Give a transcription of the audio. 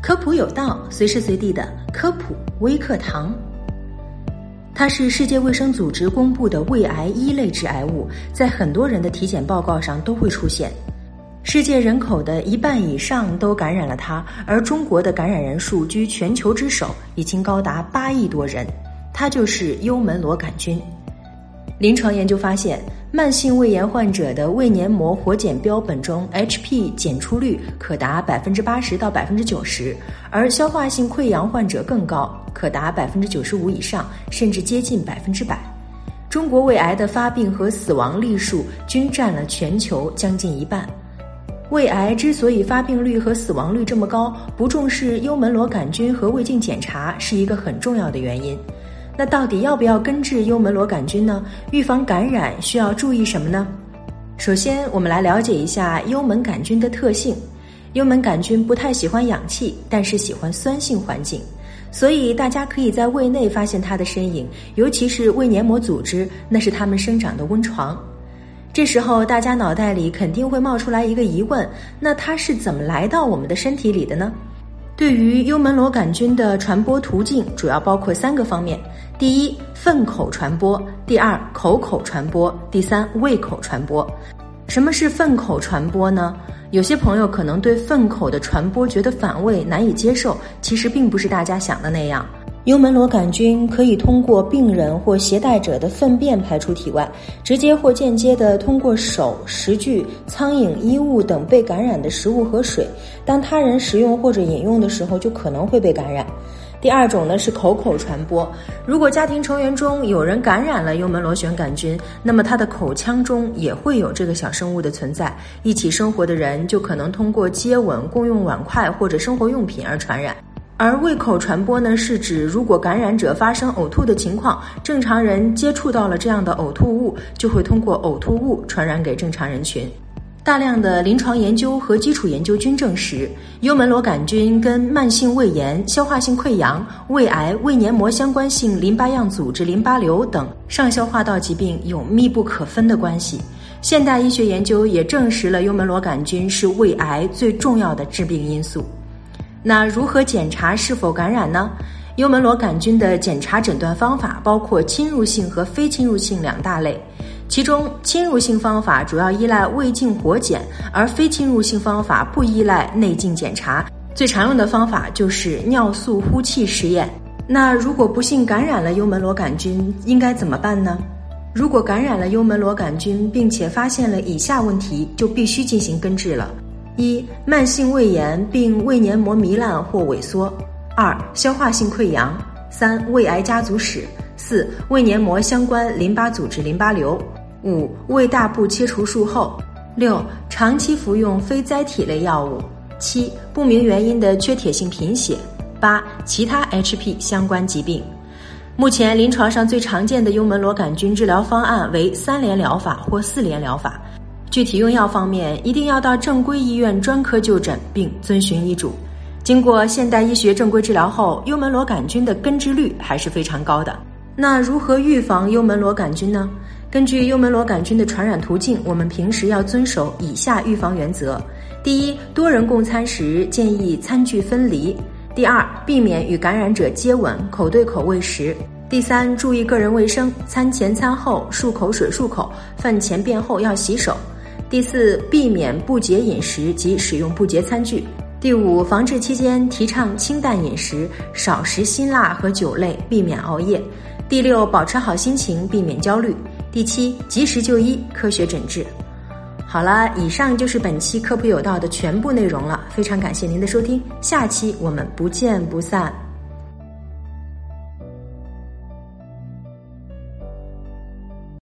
科普有道，随时随地的科普微课堂。它是世界卫生组织公布的胃癌一类致癌物，在很多人的体检报告上都会出现。世界人口的一半以上都感染了它，而中国的感染人数居全球之首，已经高达八亿多人。它就是幽门螺杆菌。临床研究发现，慢性胃炎患者的胃黏膜活检标本中 HP 检出率可达百分之八十到百分之九十，而消化性溃疡患者更高，可达百分之九十五以上，甚至接近百分之百。中国胃癌的发病和死亡例数均占了全球将近一半。胃癌之所以发病率和死亡率这么高，不重视幽门螺杆菌和胃镜检查是一个很重要的原因。那到底要不要根治幽门螺杆菌呢？预防感染需要注意什么呢？首先，我们来了解一下幽门杆菌的特性。幽门杆菌不太喜欢氧气，但是喜欢酸性环境，所以大家可以在胃内发现它的身影，尤其是胃黏膜组织，那是它们生长的温床。这时候，大家脑袋里肯定会冒出来一个疑问：那它是怎么来到我们的身体里的呢？对于幽门螺杆菌的传播途径，主要包括三个方面：第一，粪口传播；第二，口口传播；第三，胃口传播。什么是粪口传播呢？有些朋友可能对粪口的传播觉得反胃、难以接受，其实并不是大家想的那样。幽门螺杆菌可以通过病人或携带者的粪便排出体外，直接或间接的通过手、食具、苍蝇、衣物等被感染的食物和水，当他人食用或者饮用的时候，就可能会被感染。第二种呢是口口传播，如果家庭成员中有人感染了幽门螺旋杆菌，那么他的口腔中也会有这个小生物的存在，一起生活的人就可能通过接吻、共用碗筷或者生活用品而传染。而胃口传播呢，是指如果感染者发生呕吐的情况，正常人接触到了这样的呕吐物，就会通过呕吐物传染给正常人群。大量的临床研究和基础研究均证实，幽门螺杆菌跟慢性胃炎、消化性溃疡、胃癌、胃黏膜相关性淋巴样组织淋巴瘤等上消化道疾病有密不可分的关系。现代医学研究也证实了幽门螺杆菌是胃癌最重要的致病因素。那如何检查是否感染呢？幽门螺杆菌的检查诊断方法包括侵入性和非侵入性两大类，其中侵入性方法主要依赖胃镜活检，而非侵入性方法不依赖内镜检查。最常用的方法就是尿素呼气实验。那如果不幸感染了幽门螺杆菌，应该怎么办呢？如果感染了幽门螺杆菌，并且发现了以下问题，就必须进行根治了。一、慢性胃炎并胃黏膜糜烂或萎缩；二、消化性溃疡；三、胃癌家族史；四、胃黏膜相关淋巴组织淋巴瘤；五、胃大部切除术后；六、长期服用非甾体类药物；七、不明原因的缺铁性贫血；八、其他 HP 相关疾病。目前临床上最常见的幽门螺杆菌治疗方案为三联疗法或四联疗法。具体用药方面，一定要到正规医院专科就诊，并遵循医嘱。经过现代医学正规治疗后，幽门螺杆菌的根治率还是非常高的。那如何预防幽门螺杆菌呢？根据幽门螺杆菌的传染途径，我们平时要遵守以下预防原则：第一，多人共餐时建议餐具分离；第二，避免与感染者接吻、口对口喂食；第三，注意个人卫生，餐前餐后漱口水漱口，饭前便后要洗手。第四，避免不洁饮食及使用不洁餐具。第五，防治期间提倡清淡饮食，少食辛辣和酒类，避免熬夜。第六，保持好心情，避免焦虑。第七，及时就医，科学诊治。好了，以上就是本期科普有道的全部内容了，非常感谢您的收听，下期我们不见不散。